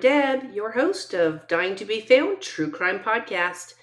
Deb, your host of Dying to Be Found True Crime Podcast.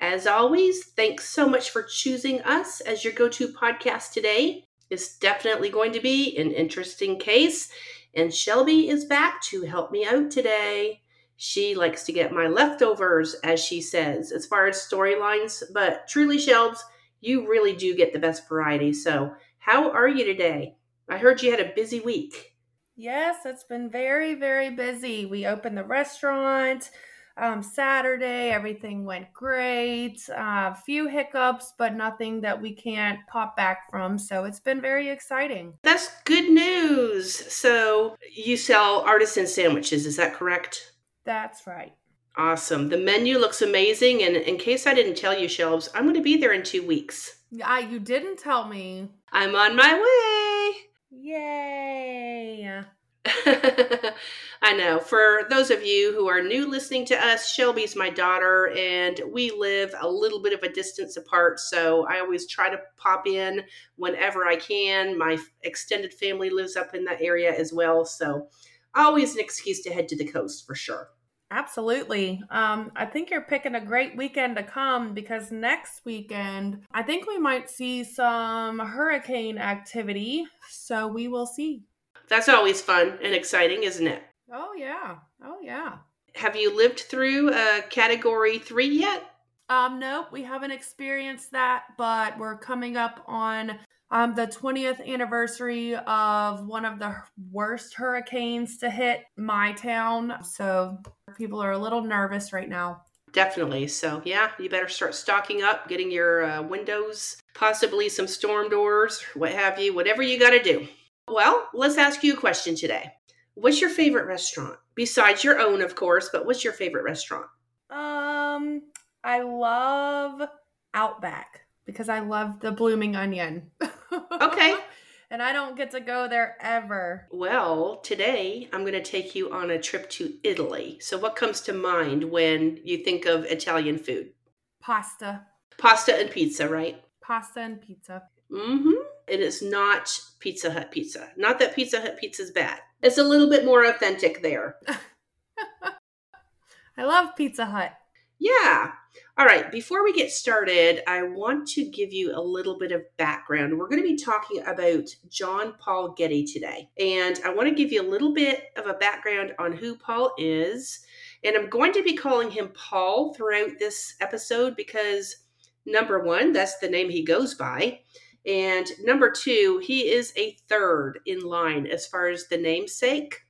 As always, thanks so much for choosing us as your go to podcast today. It's definitely going to be an interesting case, and Shelby is back to help me out today. She likes to get my leftovers, as she says, as far as storylines, but truly, Shelbs, you really do get the best variety. So, how are you today? I heard you had a busy week. Yes, it's been very, very busy. We opened the restaurant um, Saturday. Everything went great. A uh, few hiccups, but nothing that we can't pop back from. So it's been very exciting. That's good news. So you sell artisan sandwiches, is that correct? That's right. Awesome. The menu looks amazing. And in case I didn't tell you, Shelbs, I'm going to be there in two weeks. Yeah, you didn't tell me. I'm on my way. Yay! I know. For those of you who are new listening to us, Shelby's my daughter, and we live a little bit of a distance apart. So I always try to pop in whenever I can. My extended family lives up in that area as well. So always an excuse to head to the coast for sure. Absolutely. Um, I think you're picking a great weekend to come because next weekend, I think we might see some hurricane activity. So we will see. That's always fun and exciting, isn't it? Oh, yeah. Oh, yeah. Have you lived through a category three yet? Um, nope, we haven't experienced that, but we're coming up on um, the 20th anniversary of one of the worst hurricanes to hit my town. So people are a little nervous right now. Definitely. So, yeah, you better start stocking up, getting your uh, windows, possibly some storm doors, what have you, whatever you got to do. Well, let's ask you a question today. What's your favorite restaurant? Besides your own, of course, but what's your favorite restaurant? Um, I love Outback because I love the blooming onion. Okay. and I don't get to go there ever. Well, today I'm going to take you on a trip to Italy. So, what comes to mind when you think of Italian food? Pasta. Pasta and pizza, right? Pasta and pizza. Mm hmm. It is not Pizza Hut pizza. Not that Pizza Hut pizza is bad. It's a little bit more authentic there. I love Pizza Hut. Yeah. All right. Before we get started, I want to give you a little bit of background. We're going to be talking about John Paul Getty today. And I want to give you a little bit of a background on who Paul is. And I'm going to be calling him Paul throughout this episode because, number one, that's the name he goes by. And number two, he is a third in line as far as the namesake.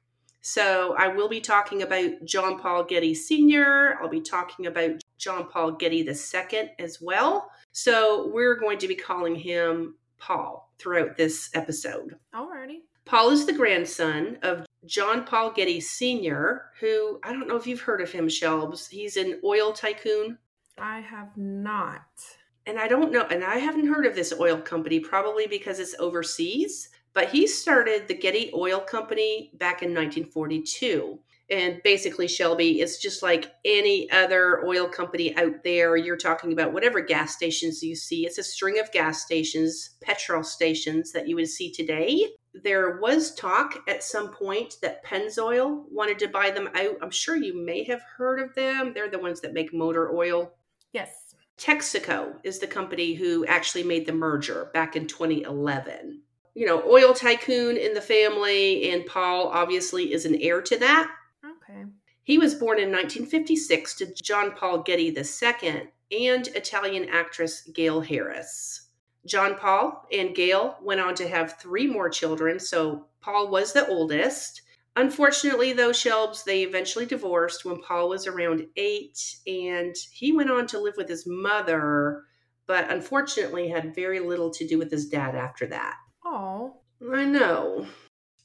So I will be talking about John Paul Getty Sr., I'll be talking about John Paul Getty II as well. So we're going to be calling him Paul throughout this episode. Alrighty. Paul is the grandson of John Paul Getty Sr., who I don't know if you've heard of him, Shelbs. He's an oil tycoon. I have not. And I don't know, and I haven't heard of this oil company, probably because it's overseas. But he started the Getty Oil Company back in 1942. And basically, Shelby, it's just like any other oil company out there. You're talking about whatever gas stations you see. It's a string of gas stations, petrol stations that you would see today. There was talk at some point that Pennzoil wanted to buy them out. I'm sure you may have heard of them. They're the ones that make motor oil. Yes. Texaco is the company who actually made the merger back in 2011 you know, oil tycoon in the family, and Paul obviously is an heir to that. Okay. He was born in 1956 to John Paul Getty II and Italian actress Gail Harris. John Paul and Gail went on to have three more children, so Paul was the oldest. Unfortunately, though, Shelbs, they eventually divorced when Paul was around eight, and he went on to live with his mother, but unfortunately had very little to do with his dad after that. Oh. I know.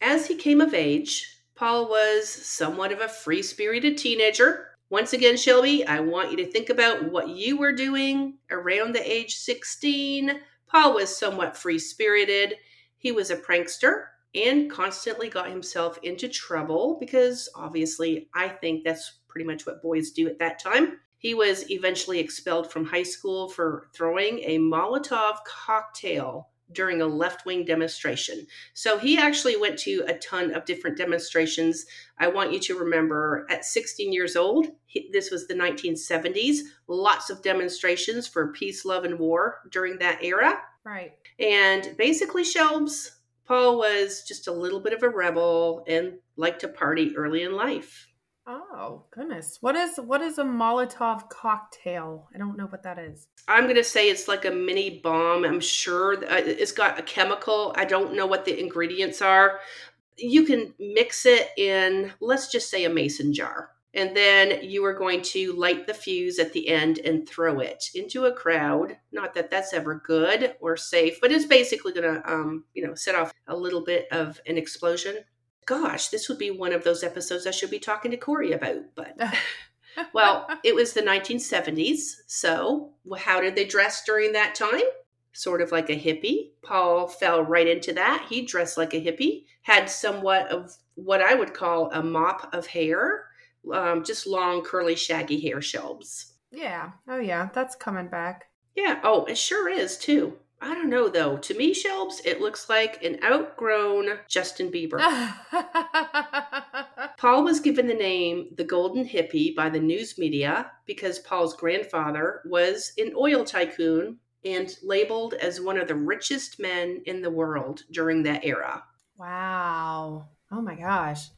As he came of age, Paul was somewhat of a free spirited teenager. Once again, Shelby, I want you to think about what you were doing around the age 16. Paul was somewhat free spirited. He was a prankster and constantly got himself into trouble because obviously I think that's pretty much what boys do at that time. He was eventually expelled from high school for throwing a Molotov cocktail during a left wing demonstration. So he actually went to a ton of different demonstrations. I want you to remember at 16 years old, he, this was the 1970s, lots of demonstrations for peace, love, and war during that era. Right. And basically, Shelbs, Paul was just a little bit of a rebel and liked to party early in life. Oh goodness, what is what is a Molotov cocktail? I don't know what that is. I'm gonna say it's like a mini bomb. I'm sure uh, it's got a chemical. I don't know what the ingredients are. You can mix it in, let's just say, a mason jar, and then you are going to light the fuse at the end and throw it into a crowd. Not that that's ever good or safe, but it's basically gonna, um, you know, set off a little bit of an explosion gosh, this would be one of those episodes I should be talking to Corey about. But, well, it was the 1970s. So, how did they dress during that time? Sort of like a hippie. Paul fell right into that. He dressed like a hippie, had somewhat of what I would call a mop of hair, um, just long, curly, shaggy hair Shelbs. Yeah. Oh, yeah. That's coming back. Yeah. Oh, it sure is, too. I don't know though. To me, Shelbs, it looks like an outgrown Justin Bieber. Paul was given the name the Golden Hippie by the news media because Paul's grandfather was an oil tycoon and labeled as one of the richest men in the world during that era. Wow. Oh my gosh.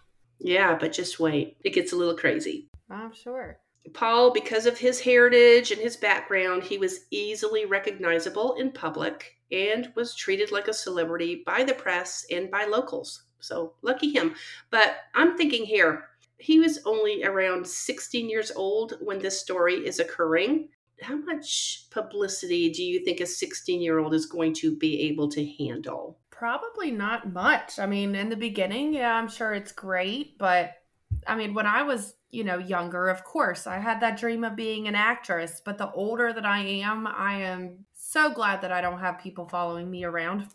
Yeah, but just wait. It gets a little crazy. I'm sure. Paul, because of his heritage and his background, he was easily recognizable in public and was treated like a celebrity by the press and by locals. So lucky him. But I'm thinking here, he was only around 16 years old when this story is occurring. How much publicity do you think a 16 year old is going to be able to handle? Probably not much. I mean, in the beginning, yeah, I'm sure it's great. But I mean, when I was you know, younger, of course, I had that dream of being an actress. But the older that I am, I am so glad that I don't have people following me around.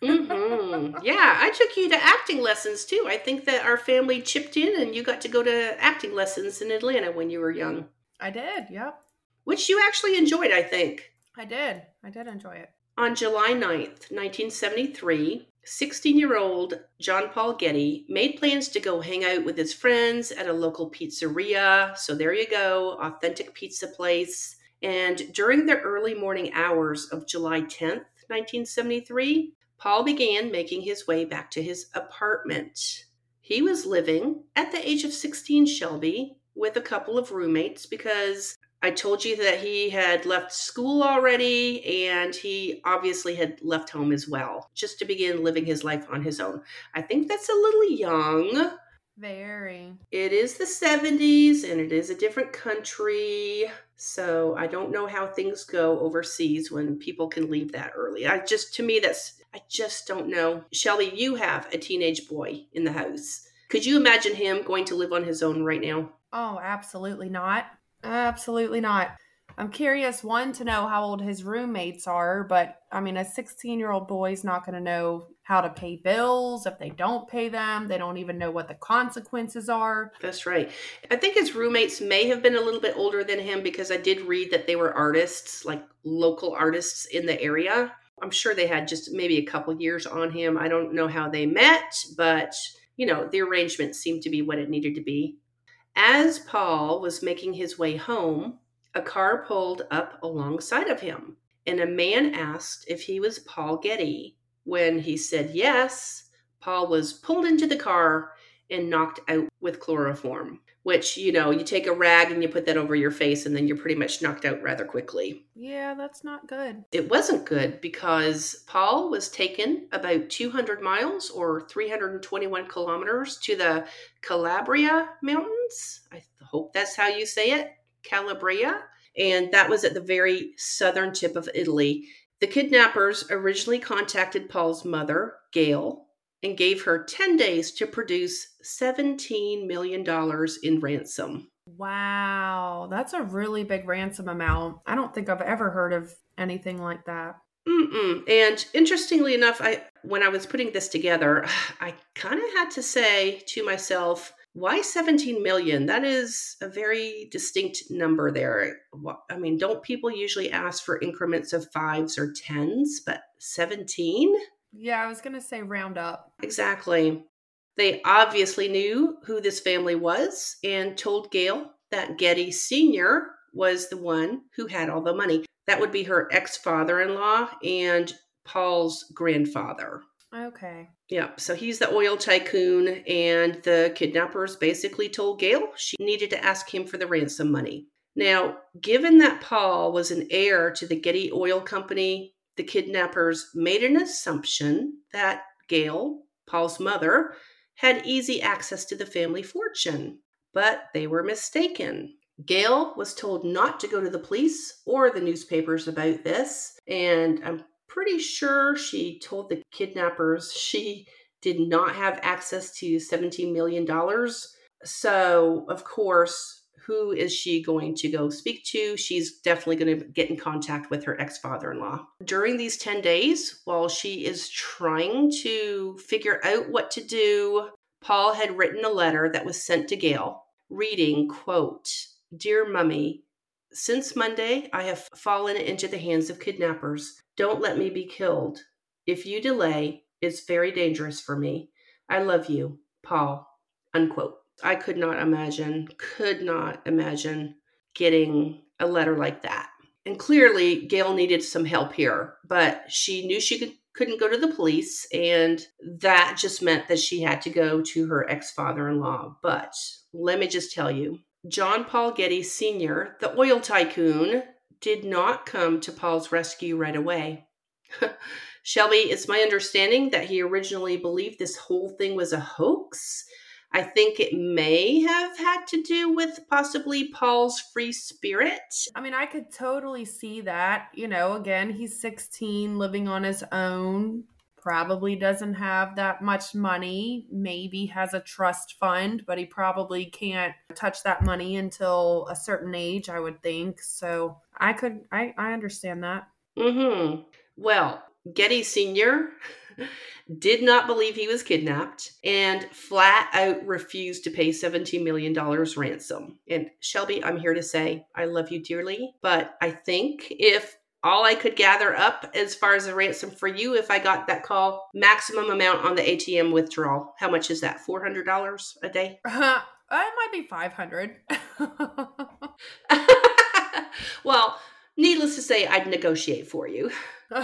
mm-hmm. Yeah, I took you to acting lessons too. I think that our family chipped in and you got to go to acting lessons in Atlanta when you were young. I did, yep. Which you actually enjoyed, I think. I did. I did enjoy it. On July 9th, 1973, 16 year old John Paul Getty made plans to go hang out with his friends at a local pizzeria. So there you go, authentic pizza place. And during the early morning hours of July 10th, 1973, Paul began making his way back to his apartment. He was living at the age of 16, Shelby, with a couple of roommates because I told you that he had left school already and he obviously had left home as well, just to begin living his life on his own. I think that's a little young. Very. It is the 70s and it is a different country. So I don't know how things go overseas when people can leave that early. I just, to me, that's, I just don't know. Shelby, you have a teenage boy in the house. Could you imagine him going to live on his own right now? Oh, absolutely not. Absolutely not. I'm curious, one, to know how old his roommates are, but I mean, a 16 year old boy's not going to know how to pay bills. If they don't pay them, they don't even know what the consequences are. That's right. I think his roommates may have been a little bit older than him because I did read that they were artists, like local artists in the area. I'm sure they had just maybe a couple years on him. I don't know how they met, but you know, the arrangement seemed to be what it needed to be. As Paul was making his way home, a car pulled up alongside of him, and a man asked if he was Paul Getty. When he said yes, Paul was pulled into the car and knocked out with chloroform which you know you take a rag and you put that over your face and then you're pretty much knocked out rather quickly. Yeah that's not good. It wasn't good because paul was taken about 200 miles or 321 kilometers to the calabria mountains. I hope that's how you say it calabria. And that was at the very southern tip of italy. The kidnappers originally contacted paul's mother gail and gave her 10 days to produce $17 million in ransom. Wow, that's a really big ransom amount. I don't think I've ever heard of anything like that. Mm-mm. And interestingly enough, I when I was putting this together, I kind of had to say to myself, why 17 million? That is a very distinct number there. I mean, don't people usually ask for increments of fives or tens, but 17? Yeah, I was going to say round up. Exactly. They obviously knew who this family was and told Gail that Getty Sr. was the one who had all the money. That would be her ex father in law and Paul's grandfather. Okay. Yeah, so he's the oil tycoon, and the kidnappers basically told Gail she needed to ask him for the ransom money. Now, given that Paul was an heir to the Getty Oil Company, the kidnappers made an assumption that Gail, Paul's mother, had easy access to the family fortune, but they were mistaken. Gail was told not to go to the police or the newspapers about this, and I'm pretty sure she told the kidnappers she did not have access to $17 million. So, of course, who is she going to go speak to? She's definitely going to get in contact with her ex father in law. During these 10 days, while she is trying to figure out what to do, Paul had written a letter that was sent to Gail reading, quote, Dear Mummy, since Monday, I have fallen into the hands of kidnappers. Don't let me be killed. If you delay, it's very dangerous for me. I love you, Paul. Unquote. I could not imagine, could not imagine getting a letter like that. And clearly, Gail needed some help here, but she knew she could, couldn't go to the police, and that just meant that she had to go to her ex father in law. But let me just tell you, John Paul Getty Sr., the oil tycoon, did not come to Paul's rescue right away. Shelby, it's my understanding that he originally believed this whole thing was a hoax. I think it may have had to do with possibly Paul's free spirit. I mean, I could totally see that. You know, again, he's 16, living on his own probably doesn't have that much money, maybe has a trust fund, but he probably can't touch that money until a certain age, I would think. So I could, I, I understand that. Hmm. Well, Getty Sr. did not believe he was kidnapped and flat out refused to pay $17 million ransom. And Shelby, I'm here to say I love you dearly, but I think if all I could gather up as far as a ransom for you if I got that call. Maximum amount on the ATM withdrawal. How much is that? Four hundred dollars a day? Uh, it might be five hundred. well, needless to say, I'd negotiate for you.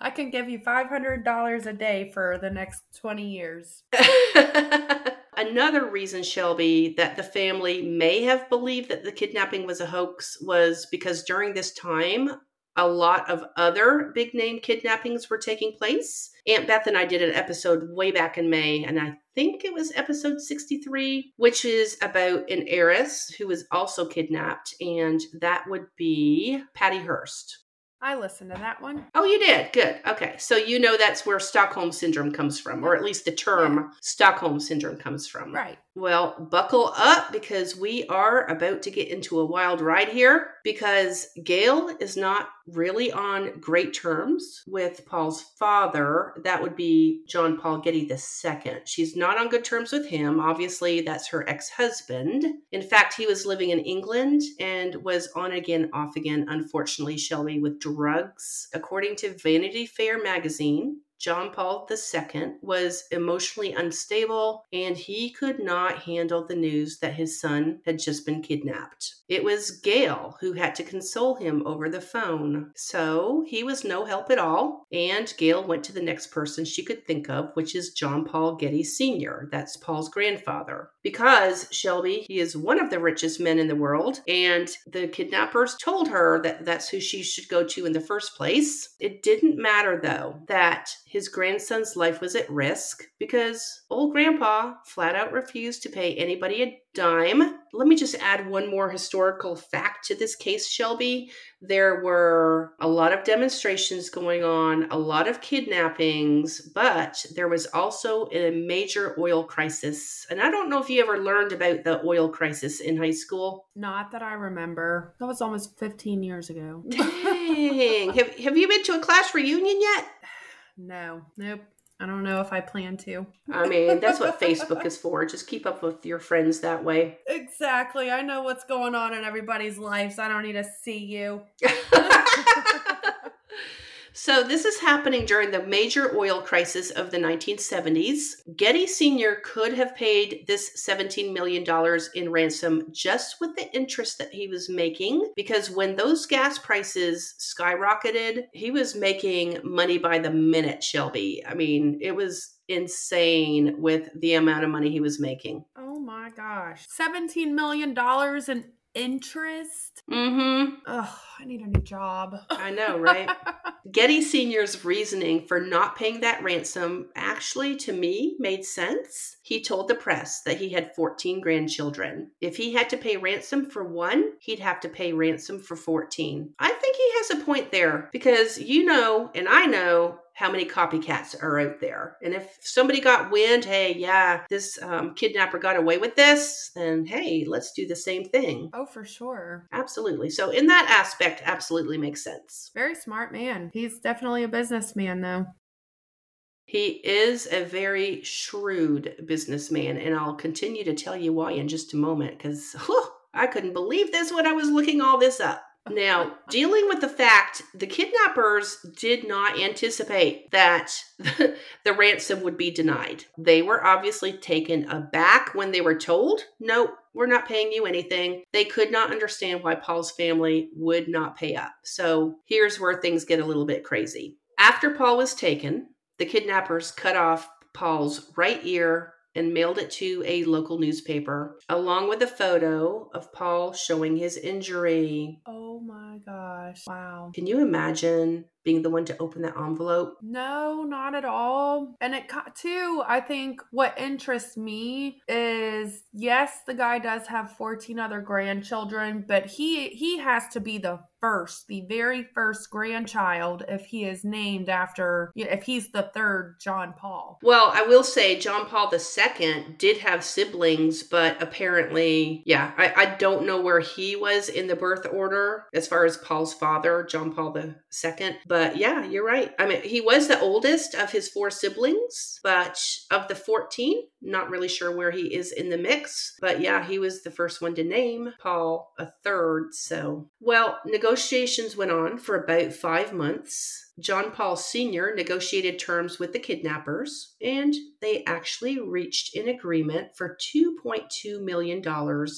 I can give you five hundred dollars a day for the next twenty years. Another reason, Shelby, that the family may have believed that the kidnapping was a hoax was because during this time, a lot of other big name kidnappings were taking place. Aunt Beth and I did an episode way back in May, and I think it was episode 63, which is about an heiress who was also kidnapped, and that would be Patty Hearst. I listened to that one. Oh, you did? Good. Okay. So you know that's where Stockholm Syndrome comes from, or at least the term. Stockholm Syndrome comes from. Right. Well, buckle up because we are about to get into a wild ride here because Gail is not really on great terms with Paul's father. That would be John Paul Getty II. She's not on good terms with him. Obviously, that's her ex husband. In fact, he was living in England and was on again, off again, unfortunately, Shelby, with drugs. According to Vanity Fair magazine, John Paul II was emotionally unstable and he could not handle the news that his son had just been kidnapped. It was Gail who had to console him over the phone. So he was no help at all, and Gail went to the next person she could think of, which is John Paul Getty Sr., that's Paul's grandfather. Because Shelby, he is one of the richest men in the world, and the kidnappers told her that that's who she should go to in the first place. It didn't matter, though, that his grandson's life was at risk because old grandpa flat out refused to pay anybody a dime. Let me just add one more historical fact to this case, Shelby. There were a lot of demonstrations going on, a lot of kidnappings, but there was also a major oil crisis. And I don't know if you ever learned about the oil crisis in high school. Not that I remember. That was almost 15 years ago. Dang. have, have you been to a class reunion yet? No, nope. I don't know if I plan to. I mean, that's what Facebook is for. Just keep up with your friends that way. Exactly. I know what's going on in everybody's lives. I don't need to see you. So, this is happening during the major oil crisis of the 1970s. Getty Sr. could have paid this $17 million in ransom just with the interest that he was making, because when those gas prices skyrocketed, he was making money by the minute, Shelby. I mean, it was insane with the amount of money he was making. Oh my gosh. $17 million in interest? Mm-hmm. Ugh, I need a new job. I know, right? Getty Sr.'s reasoning for not paying that ransom actually, to me, made sense. He told the press that he had 14 grandchildren. If he had to pay ransom for one, he'd have to pay ransom for 14. I think he has a point there because you know, and I know, how many copycats are out there. And if somebody got wind, hey, yeah, this um, kidnapper got away with this, then hey, let's do the same thing. Oh, for sure. Absolutely. So, in that aspect, absolutely makes sense. Very smart man. He's definitely a businessman, though. He is a very shrewd businessman, and I'll continue to tell you why in just a moment because I couldn't believe this when I was looking all this up. Now, dealing with the fact the kidnappers did not anticipate that the ransom would be denied. They were obviously taken aback when they were told, nope, we're not paying you anything. They could not understand why Paul's family would not pay up. So here's where things get a little bit crazy. After Paul was taken, the kidnappers cut off Paul's right ear and mailed it to a local newspaper, along with a photo of Paul showing his injury. Oh my gosh. Wow. Can you imagine being the one to open that envelope? No, not at all. And it too, I think what interests me is yes, the guy does have 14 other grandchildren, but he he has to be the first, the very first grandchild if he is named after if he's the third John Paul. Well, I will say John Paul II did have siblings, but apparently, yeah, I, I don't know where he was in the birth order as far as Paul's father, John Paul II. But yeah, you're right. I mean, he was the oldest of his four siblings, but of the 14, not really sure where he is in the mix. But yeah, he was the first one to name Paul a third. So, well, negotiations went on for about five months. John Paul Sr. negotiated terms with the kidnappers, and they actually reached an agreement for $2.2 million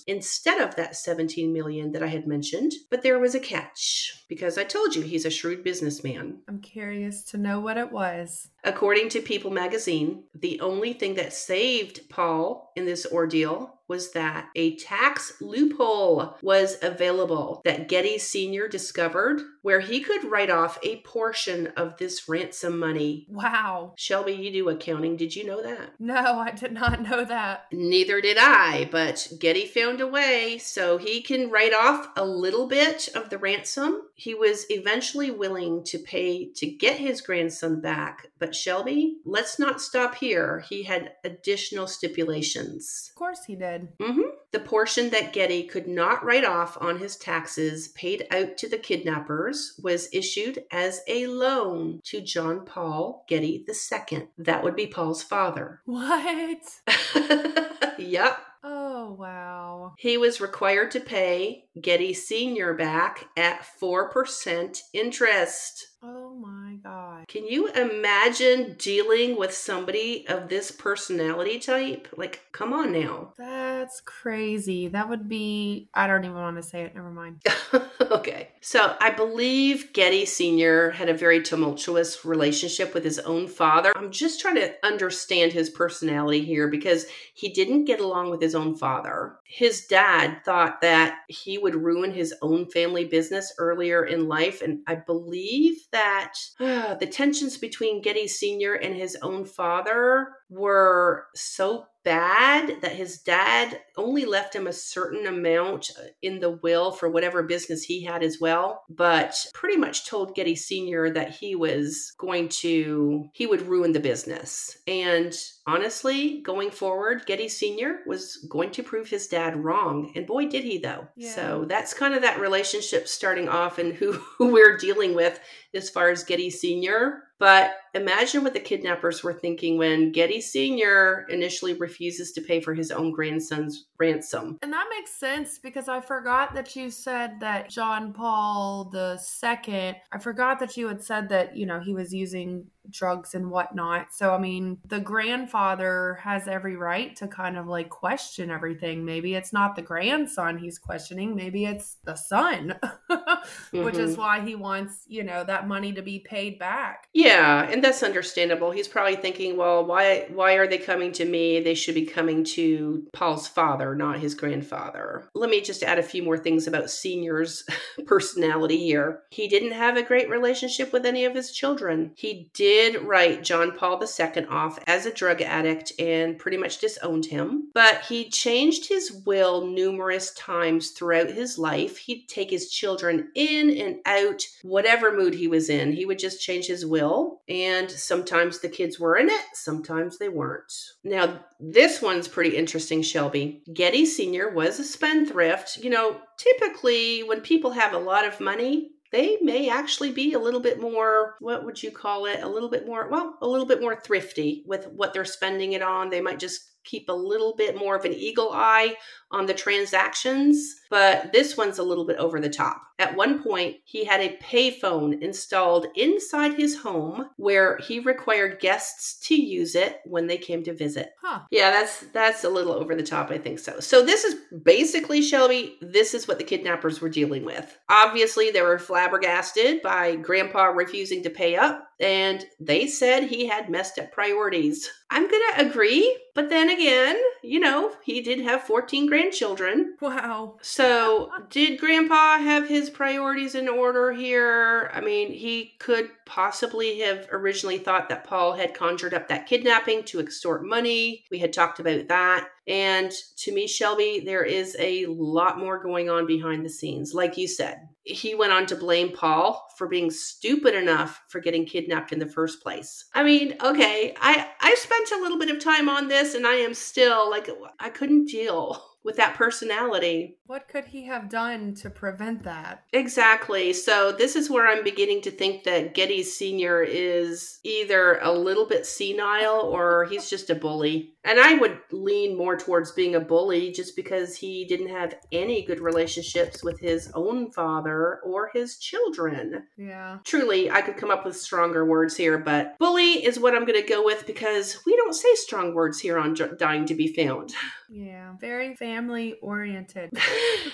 instead of that 17 million that I had mentioned. But there was a catch because I told you he's a shrewd businessman. I'm curious to know what it was. According to People magazine, the only thing that saved Paul in this ordeal was that a tax loophole was available that Getty Sr. discovered where he could write off a portion of this ransom money. Wow. Shelby, you do accounting. Did you know that? No, I did not know that. Neither did I, but Getty found a way so he can write off a little bit of the ransom. He was eventually willing to pay to get his grandson back, but Shelby, let's not stop here. He had additional stipulations. Of course he did. Mm-hmm. The portion that Getty could not write off on his taxes paid out to the kidnappers was issued as a loan to John Paul Getty II. That would be Paul's father. What? yep. Oh, Oh, wow. He was required to pay Getty Sr. back at 4% interest. Oh my God. Can you imagine dealing with somebody of this personality type? Like, come on now. That's crazy. That would be, I don't even want to say it. Never mind. okay. So I believe Getty Sr. had a very tumultuous relationship with his own father. I'm just trying to understand his personality here because he didn't get along with his own father. His dad thought that he would ruin his own family business earlier in life. And I believe that uh, the tensions between Getty Sr. and his own father were so bad that his dad only left him a certain amount uh, in the will for whatever business he had as well, but pretty much told Getty Sr. that he was going to, he would ruin the business. And honestly, going forward, Getty Sr. was going to prove his dad wrong. And boy, did he, though. Yeah. So that's kind of that relationship starting off and who, who we're dealing with as far as Getty Sr. But imagine what the kidnappers were thinking when Getty Sr. initially refuses to pay for his own grandson's ransom. And that makes sense because I forgot that you said that John Paul II, I forgot that you had said that, you know, he was using drugs and whatnot. So, I mean, the grandfather has every right to kind of like question everything. Maybe it's not the grandson he's questioning, maybe it's the son, mm-hmm. which is mm-hmm. why he wants, you know, that money to be paid back. Yeah, and that's understandable. He's probably thinking, well, why why are they coming to me? They should be coming to Paul's father, not his grandfather. Let me just add a few more things about Senior's personality here. He didn't have a great relationship with any of his children. He did write John Paul II off as a drug addict and pretty much disowned him, but he changed his will numerous times throughout his life. He'd take his children in and out, whatever mood he was in. He would just change his will, and sometimes the kids were in it, sometimes they weren't. Now, this one's pretty interesting, Shelby. Getty Sr. was a spendthrift. You know, typically when people have a lot of money, they may actually be a little bit more, what would you call it? A little bit more, well, a little bit more thrifty with what they're spending it on. They might just keep a little bit more of an eagle eye on the transactions, but this one's a little bit over the top. At one point, he had a payphone installed inside his home where he required guests to use it when they came to visit. Huh. Yeah, that's that's a little over the top, I think so. So this is basically Shelby, this is what the kidnappers were dealing with. Obviously, they were flabbergasted by grandpa refusing to pay up and they said he had messed up priorities. I'm going to agree, but then again, you know, he did have 14 grandchildren. Wow. So, did grandpa have his priorities in order here? I mean, he could possibly have originally thought that Paul had conjured up that kidnapping to extort money. We had talked about that. And to me, Shelby, there is a lot more going on behind the scenes. Like you said, he went on to blame Paul for being stupid enough for getting kidnapped in the first place. I mean, okay, I I spent a little bit of time on this and I am still like I couldn't deal with that personality. What could he have done to prevent that? Exactly. So, this is where I'm beginning to think that Getty Sr. is either a little bit senile or he's just a bully. And I would lean more towards being a bully just because he didn't have any good relationships with his own father or his children. Yeah. Truly, I could come up with stronger words here, but bully is what I'm going to go with because we don't say strong words here on Dying to Be Found. Yeah, very family oriented.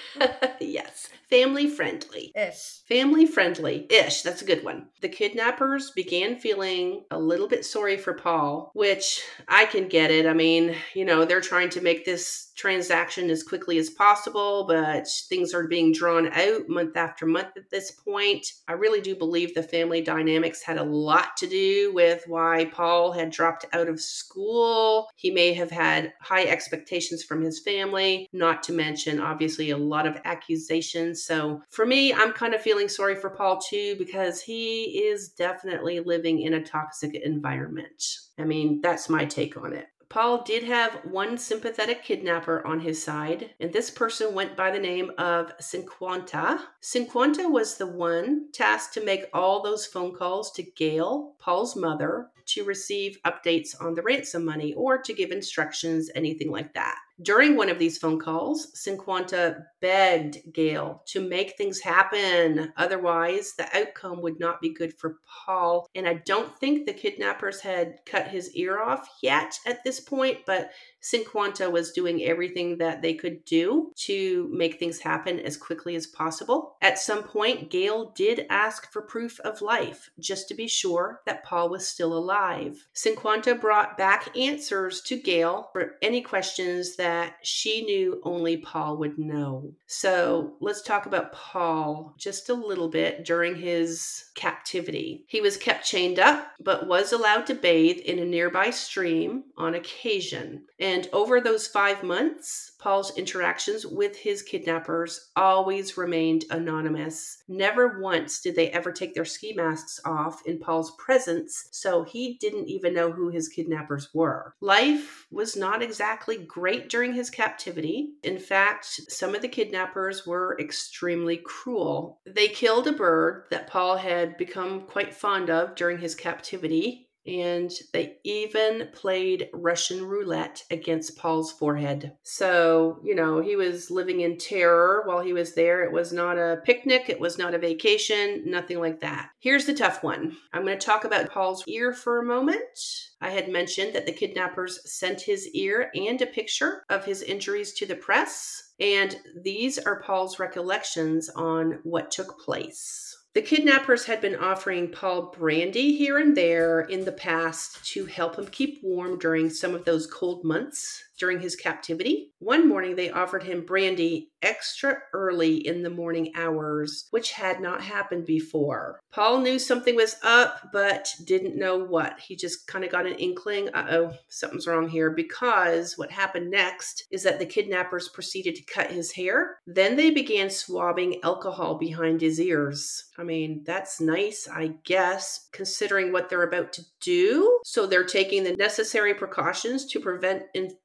yes, family friendly. Ish. Family friendly ish. That's a good one. The kidnappers began feeling a little bit sorry for Paul, which I can get it. I mean, you know, they're trying to make this transaction as quickly as possible, but things are being drawn out month after month at this point. I really do believe the family dynamics had a lot to do with why Paul had dropped out of school. He may have had high expectations from his family, not to mention, obviously, a lot of accusations. So for me, I'm kind of feeling sorry for Paul too, because he is definitely living in a toxic environment. I mean, that's my take on it. Paul did have one sympathetic kidnapper on his side, and this person went by the name of Cinquanta. Cinquanta was the one tasked to make all those phone calls to Gail, Paul's mother, to receive updates on the ransom money or to give instructions, anything like that. During one of these phone calls, Cinquanta begged Gail to make things happen. Otherwise, the outcome would not be good for Paul. And I don't think the kidnappers had cut his ear off yet at this point, but Cinquanta was doing everything that they could do to make things happen as quickly as possible. At some point, Gail did ask for proof of life, just to be sure that Paul was still alive. Cinquanta brought back answers to Gail for any questions that that she knew only Paul would know. So let's talk about Paul just a little bit during his captivity. He was kept chained up, but was allowed to bathe in a nearby stream on occasion. And over those five months, Paul's interactions with his kidnappers always remained anonymous. Never once did they ever take their ski masks off in Paul's presence, so he didn't even know who his kidnappers were. Life was not exactly great during his captivity. In fact, some of the kidnappers were extremely cruel. They killed a bird that Paul had become quite fond of during his captivity and they even played Russian roulette against Paul's forehead. So, you know, he was living in terror while he was there. It was not a picnic, it was not a vacation, nothing like that. Here's the tough one I'm going to talk about Paul's ear for a moment. I had mentioned that the kidnappers sent his ear and a picture of his injuries to the press. And these are Paul's recollections on what took place. The kidnappers had been offering Paul brandy here and there in the past to help him keep warm during some of those cold months during his captivity. One morning, they offered him brandy extra early in the morning hours, which had not happened before. Paul knew something was up, but didn't know what. He just kind of got an inkling uh oh, something's wrong here, because what happened next is that the kidnappers proceeded to cut his hair. Then they began swabbing alcohol behind his ears. I mean, that's nice, I guess, considering what they're about to do. So they're taking the necessary precautions to prevent infection.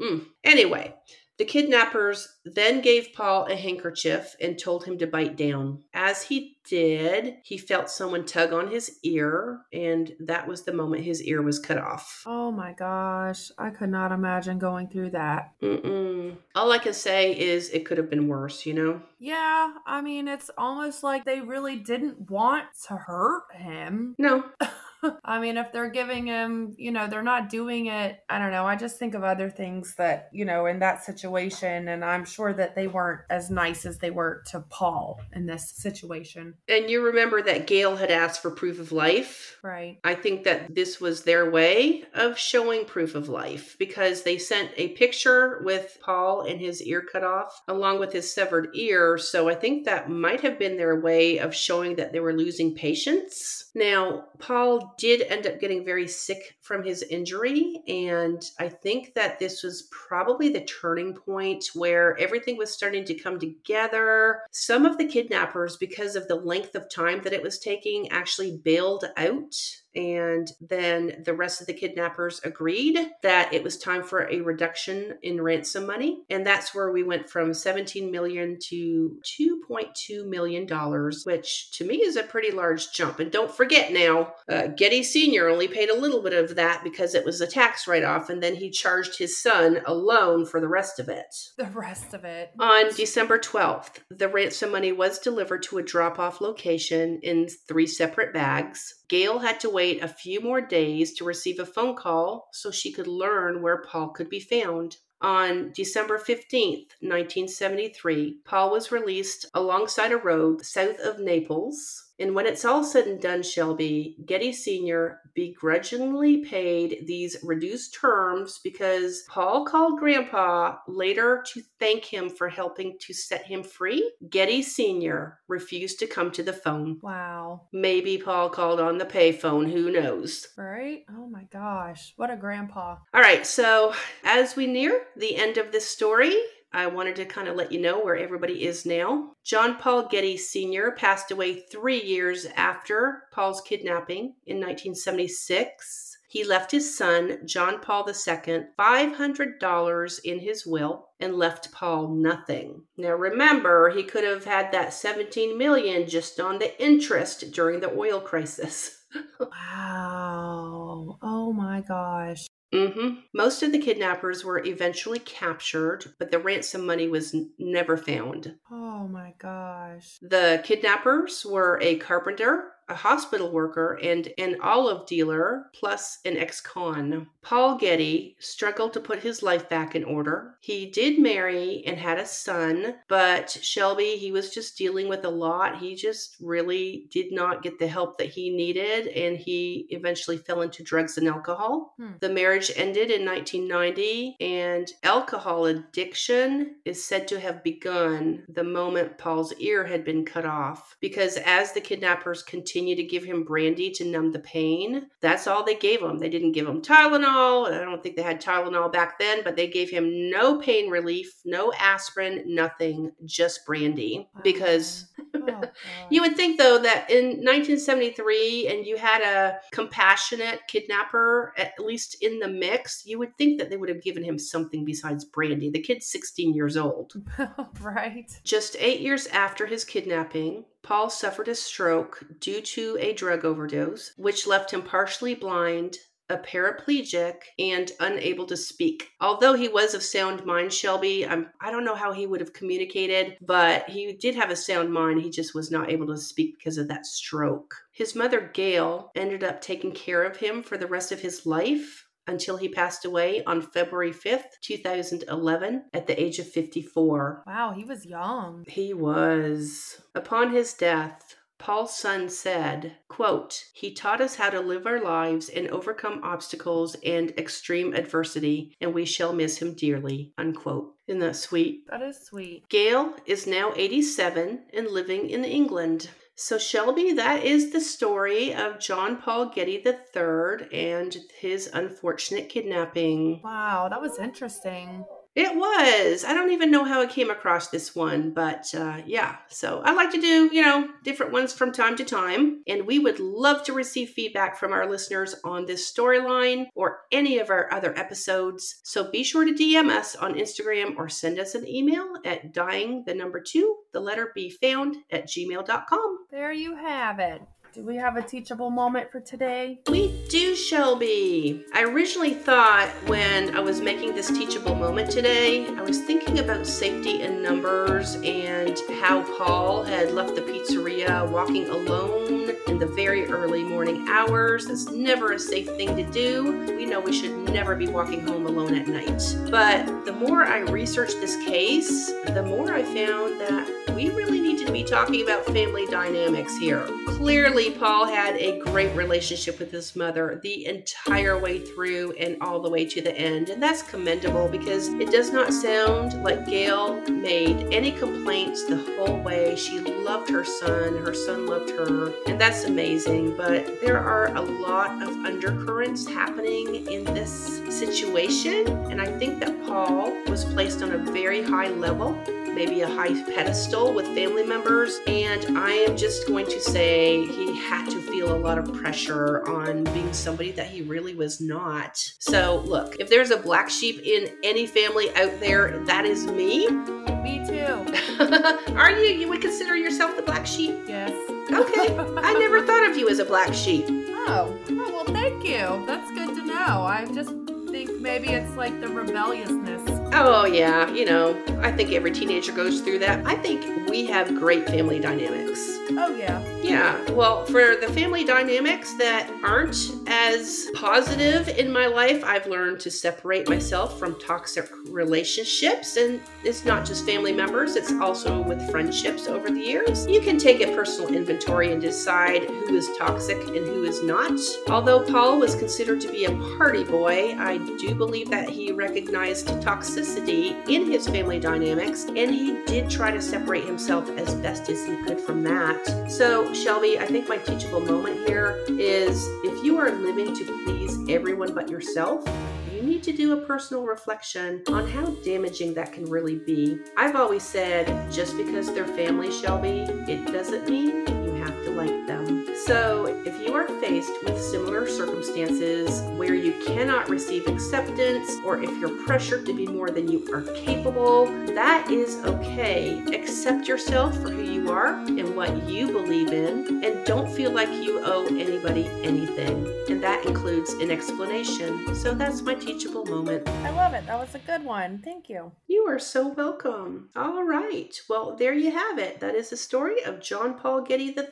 Mm. Anyway, the kidnappers then gave Paul a handkerchief and told him to bite down. As he did, he felt someone tug on his ear, and that was the moment his ear was cut off. Oh my gosh, I could not imagine going through that. Mm-mm. All I can say is it could have been worse, you know? Yeah, I mean, it's almost like they really didn't want to hurt him. No. I mean, if they're giving him, you know, they're not doing it. I don't know. I just think of other things that, you know, in that situation. And I'm sure that they weren't as nice as they were to Paul in this situation. And you remember that Gail had asked for proof of life? Right. I think that this was their way of showing proof of life because they sent a picture with Paul and his ear cut off along with his severed ear. So I think that might have been their way of showing that they were losing patience. Now, Paul did end up getting very sick from his injury. And I think that this was probably the turning point where everything was starting to come together. Some of the kidnappers, because of the length of time that it was taking, actually bailed out and then the rest of the kidnappers agreed that it was time for a reduction in ransom money. And that's where we went from 17 million to 2.2 million dollars which to me is a pretty large jump. And don't forget now uh, getty senior only paid a little bit of that because it was a tax write-off and then he charged his son alone for the rest of it. The rest of it. On december 12th the ransom money was delivered to a drop-off location in three separate bags. Gail had to wait a few more days to receive a phone call so she could learn where Paul could be found. On December 15th, 1973, Paul was released alongside a road south of Naples and when it's all said and done, Shelby, Getty Sr. begrudgingly paid these reduced terms because Paul called Grandpa later to thank him for helping to set him free. Getty Sr. refused to come to the phone. Wow. Maybe Paul called on the payphone, who knows? Right? Oh my gosh. What a grandpa. All right, so as we near the end of this story, I wanted to kind of let you know where everybody is now. John Paul Getty Sr. passed away three years after Paul's kidnapping in 1976. He left his son, John Paul II, $500 in his will and left Paul nothing. Now remember, he could have had that 17 million just on the interest during the oil crisis. wow. Oh my gosh. Mm-hmm. Most of the kidnappers were eventually captured, but the ransom money was n- never found. Oh my gosh. The kidnappers were a carpenter, a hospital worker, and an olive dealer, plus an ex con. Paul Getty struggled to put his life back in order. He did marry and had a son, but Shelby, he was just dealing with a lot. He just really did not get the help that he needed, and he eventually fell into drugs and alcohol. Hmm. The marriage marriage ended in 1990, and alcohol addiction is said to have begun the moment Paul's ear had been cut off. Because as the kidnappers continued to give him brandy to numb the pain, that's all they gave him. They didn't give him Tylenol. I don't think they had Tylenol back then, but they gave him no pain relief, no aspirin, nothing, just brandy. Because Oh, you would think, though, that in 1973 and you had a compassionate kidnapper, at least in the mix, you would think that they would have given him something besides brandy. The kid's 16 years old. right. Just eight years after his kidnapping, Paul suffered a stroke due to a drug overdose, which left him partially blind, a paraplegic, and unable to speak. Although he was of sound mind, Shelby, I'm, I don't know how he would have communicated, but he did have a sound mind. He just was not able to speak because of that stroke. His mother, Gail, ended up taking care of him for the rest of his life until he passed away on February 5th, 2011, at the age of 54. Wow, he was young. He was. Upon his death, Paul's son said, quote, He taught us how to live our lives and overcome obstacles and extreme adversity, and we shall miss him dearly. Unquote. Isn't that sweet? That is sweet. Gail is now 87 and living in England. So, Shelby, that is the story of John Paul Getty III and his unfortunate kidnapping. Wow, that was interesting. It was. I don't even know how I came across this one, but uh, yeah. So I like to do, you know, different ones from time to time. And we would love to receive feedback from our listeners on this storyline or any of our other episodes. So be sure to DM us on Instagram or send us an email at dying the number two, the letter B found at gmail.com. There you have it. Do we have a teachable moment for today? We do, Shelby. I originally thought when I was making this teachable moment today, I was thinking about safety in numbers and how Paul had left the pizzeria walking alone in the very early morning hours. That's never a safe thing to do. We know we should never be walking home alone at night. But the more I researched this case, the more I found that we really need to be talking about family dynamics here. Clearly, Paul had a great relationship with his mother the entire way through and all the way to the end. And that's commendable because it does not sound like Gail made any complaints the whole way. She loved her son, her son loved her, and that's amazing. But there are a lot of undercurrents happening in this situation. And I think that Paul was placed on a very high level maybe a high pedestal with family members. And I am just going to say he had to feel a lot of pressure on being somebody that he really was not. So, look, if there's a black sheep in any family out there, that is me. Me too. Are you? You would consider yourself the black sheep? Yes. Okay. I never thought of you as a black sheep. Oh, oh well, thank you. That's good to know. I've just think maybe it's like the rebelliousness. Oh, yeah, you know, I think every teenager goes through that. I think we have great family dynamics. Oh, yeah. Yeah, well, for the family dynamics that aren't as positive in my life, I've learned to separate myself from toxic relationships. And it's not just family members, it's also with friendships over the years. You can take a personal inventory and decide who is toxic and who is not. Although Paul was considered to be a party boy, I do believe that he recognized toxicity in his family dynamics and he did try to separate himself as best as he could from that. So, Shelby, I think my teachable moment here is if you are living to please everyone but yourself, you need to do a personal reflection on how damaging that can really be. I've always said just because they're family, Shelby, it doesn't mean you have to like them. So, if you are faced with similar circumstances where you cannot receive acceptance or if you're pressured to be more than you are capable, that is okay. Accept yourself for who you are and what you believe in, and don't feel like you owe anybody anything. And that includes an explanation. So, that's my teachable moment. I love it. That was a good one. Thank you. You are so welcome. All right. Well, there you have it. That is the story of John Paul Getty III.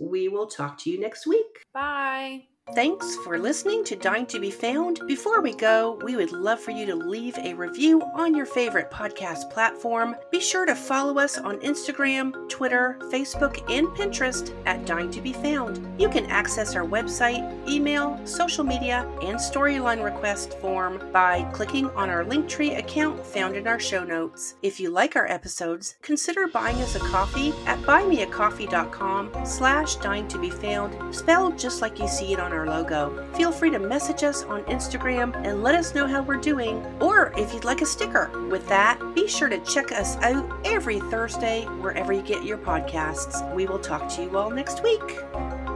We will talk to you next week. Bye. Thanks for listening to Dying to Be Found. Before we go, we would love for you to leave a review on your favorite podcast platform. Be sure to follow us on Instagram, Twitter, Facebook, and Pinterest at Dying to Be Found. You can access our website, email, social media, and storyline request form by clicking on our Linktree account found in our show notes. If you like our episodes, consider buying us a coffee at buymeacoffee.com slash dying to be found, spelled just like you see it on our logo. Feel free to message us on Instagram and let us know how we're doing, or if you'd like a sticker. With that, be sure to check us out every Thursday wherever you get your podcasts. We will talk to you all next week.